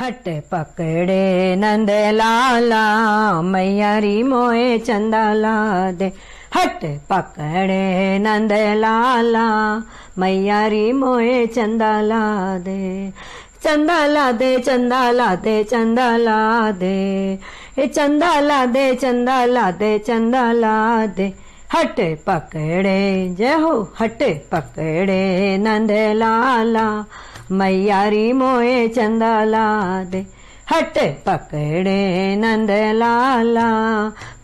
हट पकड़े नंद लाला मैयारी मोए चंदा ला दे। हट पकड़े नंद लाला मैयारी मोए चंदा ला दे। चंदा ला दे चंदा ला दे चंदा ला दे। ए चंदा ला दे चंदा ला दे चंदा ला दे। हट पकड़े, जय हो, हट पकड़े नंद लाला मैयारी मोए चंदा लादे, हट पकड़े नंद लाला।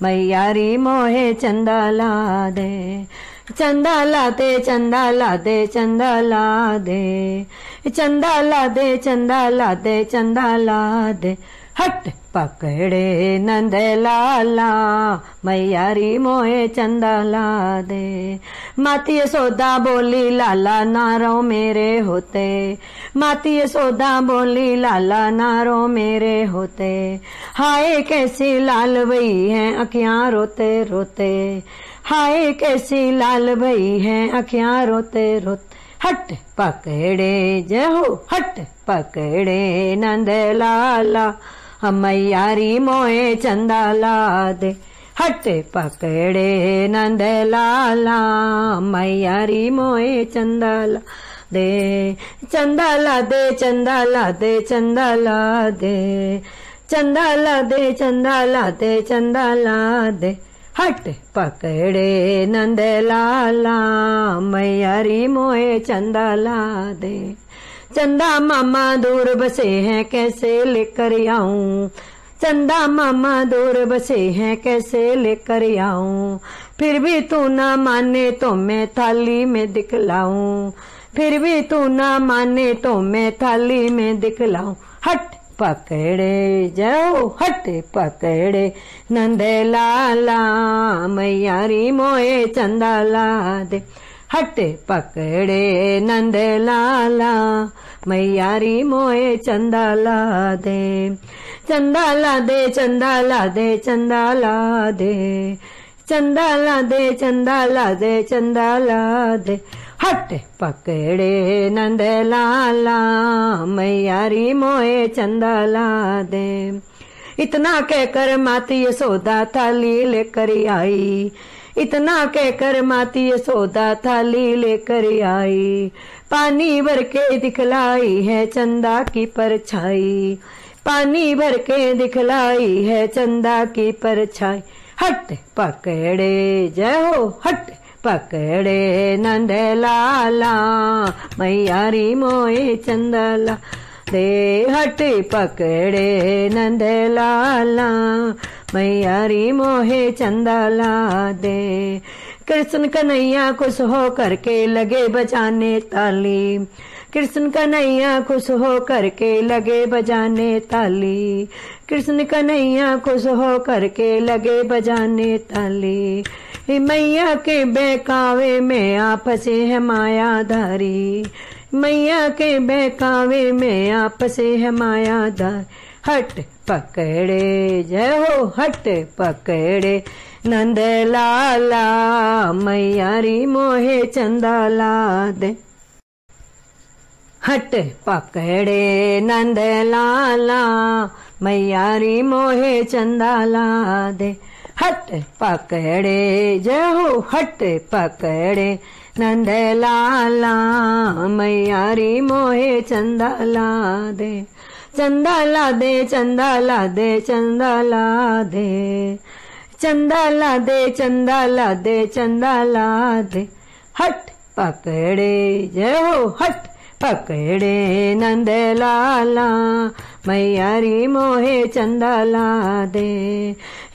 मैयारी मोहे चंदा लादे चंदा लादे, चंदा ला दे चंदा लादे। चंदा ला दे चंदा ला दे चंदा ला दे हट पकड़े नंद लाला मैयारी मोहे चंदा ला दे। माती सोदा बोली, लाला नारो मेरे होते। माती सोदा बोली, लाला नारो मेरे होते। हाय कैसी लाल भई है, अखियाँ रोते रोते हाय कैसी लाल भई है, अखियाँ रोते रोते हट पकड़े जहो, हट पकड़े नंद लाला मैयारी मोए चंदा ला दे। हट पकड़े नंद लाला मैयारी मोए चंदा ला दे। चंदा ला दे चंदा ला दे चंदा ला दे। चंदा ला दे चंदा ला दे चंदा ला दे। हट पकड़े नंद लाला मैयारी मोए चंदा ला दे। चंदा मामा दूर बसे हैं, कैसे लेकर आऊँ? चंदा मामा दूर बसे हैं, कैसे लेकर आऊँ? फिर भी तू ना माने तो मैं थाली में दिखलाऊं। फिर भी तू ना माने तो मैं थाली में दिखलाऊं। हट पकड़े जाओ, हट पकड़े। नंद लाला मैयारी मोए चंदा ला दे हट पकड़े नंद लाला मैयारी मोए चंदा ला दे चंदा ला दे चंदा ला दे चंदा ला दे चंदा ला दे चंदा ला दे चंदा ला दे हट। पकड़े नंद लाला मैयारी मोए चंदा ला दे। इतना कहकर माती यशोदा थाली लेकर आई। इतना कहकर माती यशोदा थाली लेकर आई। पानी भर के दिखलाई है चंदा की परछाई। पानी भर के दिखलाई है चंदा की परछाई। हट, पकड़े जय हो, हट। पकड़े नंद लाला मैयारी मोए चंदला। दे हट पकड़े नंद लाला मैयारी मोहे चंदला। दे कृष्ण कन्हैया खुश हो करके लगे बजाने ताली। कृष्ण कन्हैया खुश हो करके लगे बजाने ताली। कृष्ण कन्हैया खुश हो करके लगे बजाने ताली। मैया के बेकावे में आपसे है मायाधारी। मैया के बेकावे में आपसे है मायाधार। हट पकड़े, जय हो, हट पकड़े। नंद लाला मैयारी मोहे चंदा ला दे। हट पकड़े नंद लाला मैयारी मोहे चंदा ला दे। हट पकड़े जय हो हट पकड़े नंद लाला मैयारी मोहे चंदा ला दे। चंदा ला दे चंदा ला दे चंदा ला दे। चंदा ला दे चंदा ला दे चंदा ला दे। हट पकड़े जय हो हट पकड़े नंद लाला मैयारी मोहे चंदा ला दे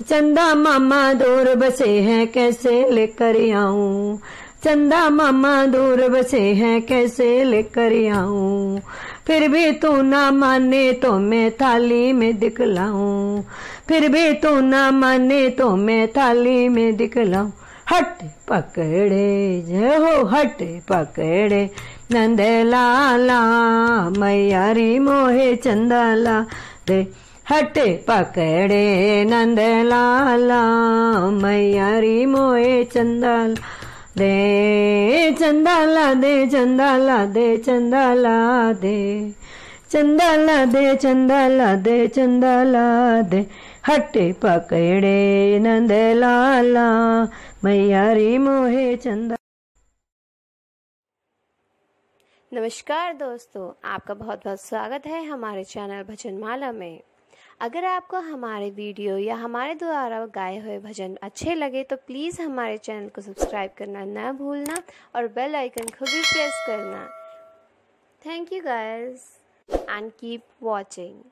चंदा मामा दूर बसे हैं कैसे लेकर आऊँ चंदा मामा दूर बसे हैं कैसे लेकर आऊँ फिर भी तू ना माने तो मैं थाली में दिखलाऊं। फिर भी तू ना माने तो मैं थाली में दिखलाऊं। हट पकड़े, जय हो हट पकड़े। नंद लाला मैयारी मोहे चंदला दे हट पकड़े। नंद लाला मैयारी मोहे चंदला दे चंदाला दे चंदाला दे चंदाला दे। चंदाला दे चंदाला दे चंदाला दे। हट्टे पकड़े नंद लाला मैयारी मोहे चंदा नमस्कार दोस्तों, आपका बहुत बहुत स्वागत है हमारे चैनल भजन माला में। अगर आपको हमारे वीडियो या हमारे द्वारा गाए हुए भजन अच्छे लगे तो प्लीज़ हमारे चैनल को सब्सक्राइब करना न भूलना और बेल आइकन को भी प्रेस करना। Thank you guys. And keep watching.